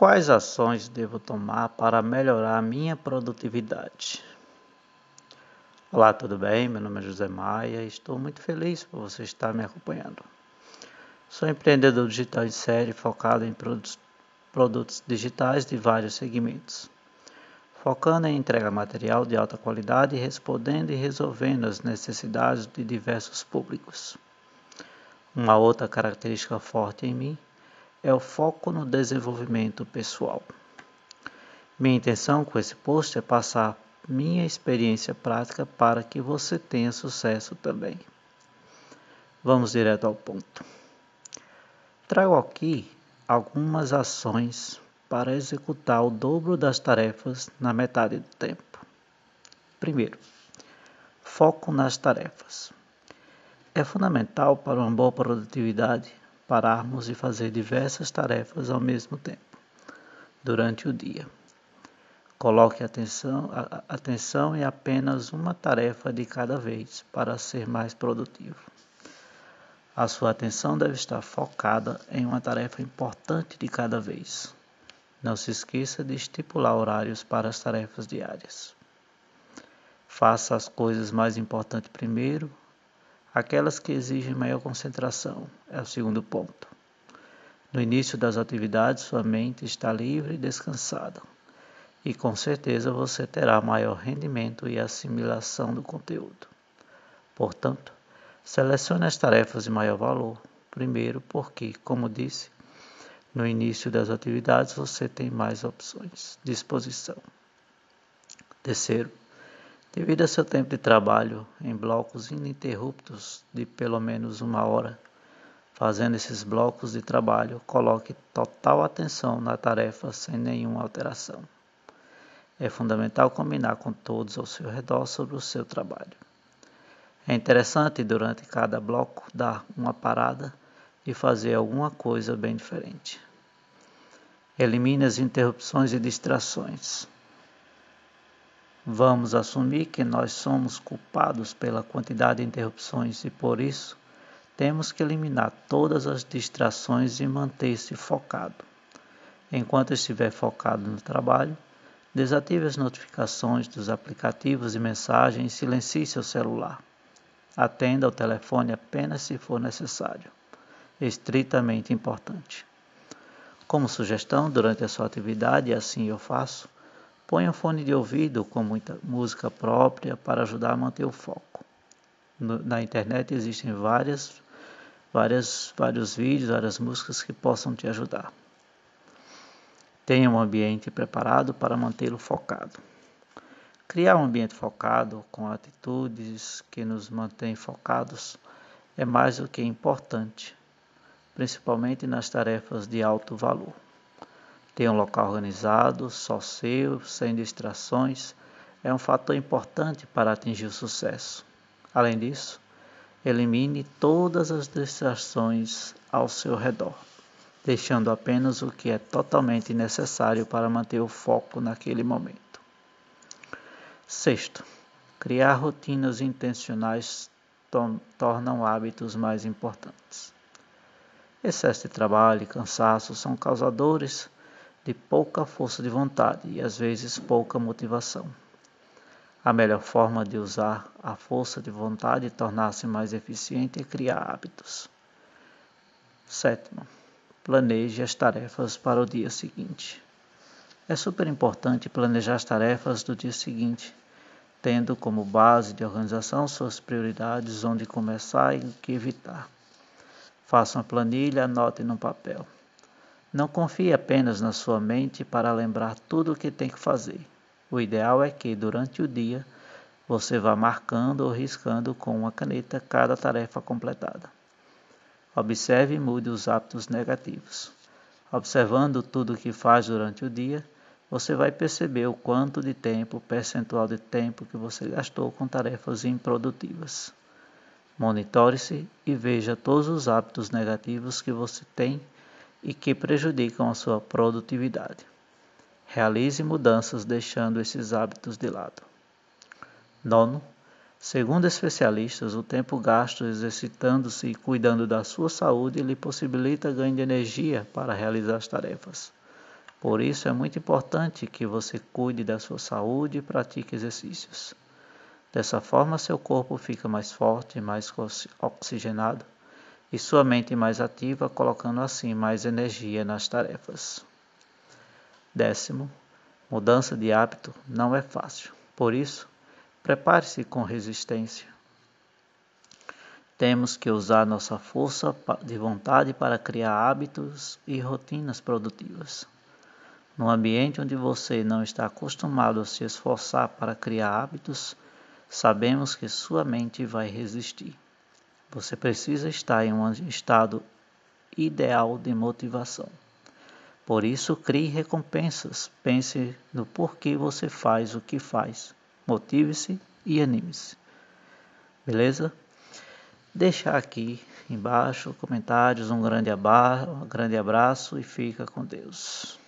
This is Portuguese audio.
Quais ações devo tomar para melhorar a minha produtividade? Olá, tudo bem? Meu nome é José Maia e estou muito feliz por você estar me acompanhando. Sou empreendedor digital em série focado em produtos, produtos digitais de vários segmentos, focando em entrega material de alta qualidade e respondendo e resolvendo as necessidades de diversos públicos. Uma outra característica forte em mim é o foco no desenvolvimento pessoal. Minha intenção com esse post é passar minha experiência prática para que você tenha sucesso também. Vamos direto ao ponto. Trago aqui algumas ações para executar o dobro das tarefas na metade do tempo. Primeiro, foco nas tarefas. É fundamental para uma boa produtividade pararmos e fazer diversas tarefas ao mesmo tempo, durante o dia. Coloque atenção, a, atenção em apenas uma tarefa de cada vez para ser mais produtivo. A sua atenção deve estar focada em uma tarefa importante de cada vez. Não se esqueça de estipular horários para as tarefas diárias. Faça as coisas mais importantes primeiro Aquelas que exigem maior concentração é o segundo ponto. No início das atividades, sua mente está livre e descansada, e com certeza você terá maior rendimento e assimilação do conteúdo. Portanto, selecione as tarefas de maior valor, primeiro porque, como disse, no início das atividades você tem mais opções, disposição. Terceiro, Divida seu tempo de trabalho em blocos ininterruptos de pelo menos uma hora. Fazendo esses blocos de trabalho, coloque total atenção na tarefa sem nenhuma alteração. É fundamental combinar com todos ao seu redor sobre o seu trabalho. É interessante durante cada bloco dar uma parada e fazer alguma coisa bem diferente. Elimine as interrupções e distrações. Vamos assumir que nós somos culpados pela quantidade de interrupções e por isso temos que eliminar todas as distrações e manter-se focado. Enquanto estiver focado no trabalho, desative as notificações dos aplicativos e mensagens e silencie seu celular. Atenda ao telefone apenas se for necessário. Estritamente importante. Como sugestão, durante a sua atividade, assim eu faço, Ponha fone de ouvido com muita música própria para ajudar a manter o foco. No, na internet existem várias, várias, vários vídeos, várias músicas que possam te ajudar. Tenha um ambiente preparado para mantê-lo focado. Criar um ambiente focado com atitudes que nos mantêm focados é mais do que importante, principalmente nas tarefas de alto valor. Ter um local organizado, só seu, sem distrações, é um fator importante para atingir o sucesso. Além disso, elimine todas as distrações ao seu redor, deixando apenas o que é totalmente necessário para manter o foco naquele momento. Sexto, criar rotinas intencionais tornam hábitos mais importantes. Excesso de trabalho e cansaço são causadores de pouca força de vontade e às vezes pouca motivação. A melhor forma de usar a força de vontade e tornar-se mais eficiente é criar hábitos. Sétimo, planeje as tarefas para o dia seguinte. É super importante planejar as tarefas do dia seguinte, tendo como base de organização suas prioridades, onde começar e o que evitar. Faça uma planilha, anote no papel. Não confie apenas na sua mente para lembrar tudo o que tem que fazer. O ideal é que, durante o dia, você vá marcando ou riscando com uma caneta cada tarefa completada. Observe e mude os hábitos negativos. Observando tudo o que faz durante o dia, você vai perceber o quanto de tempo, percentual de tempo que você gastou com tarefas improdutivas. Monitore-se e veja todos os hábitos negativos que você tem e que prejudicam a sua produtividade. Realize mudanças deixando esses hábitos de lado. Nono, segundo especialistas, o tempo gasto exercitando-se e cuidando da sua saúde lhe possibilita ganho de energia para realizar as tarefas. Por isso é muito importante que você cuide da sua saúde e pratique exercícios. Dessa forma, seu corpo fica mais forte, mais oxigenado e sua mente mais ativa, colocando assim mais energia nas tarefas. Décimo, mudança de hábito não é fácil. Por isso, prepare-se com resistência. Temos que usar nossa força de vontade para criar hábitos e rotinas produtivas. No ambiente onde você não está acostumado a se esforçar para criar hábitos, sabemos que sua mente vai resistir. Você precisa estar em um estado ideal de motivação. Por isso, crie recompensas. Pense no porquê você faz o que faz. Motive-se e anime-se. Beleza? Deixa aqui embaixo comentários. Um grande abraço e fica com Deus.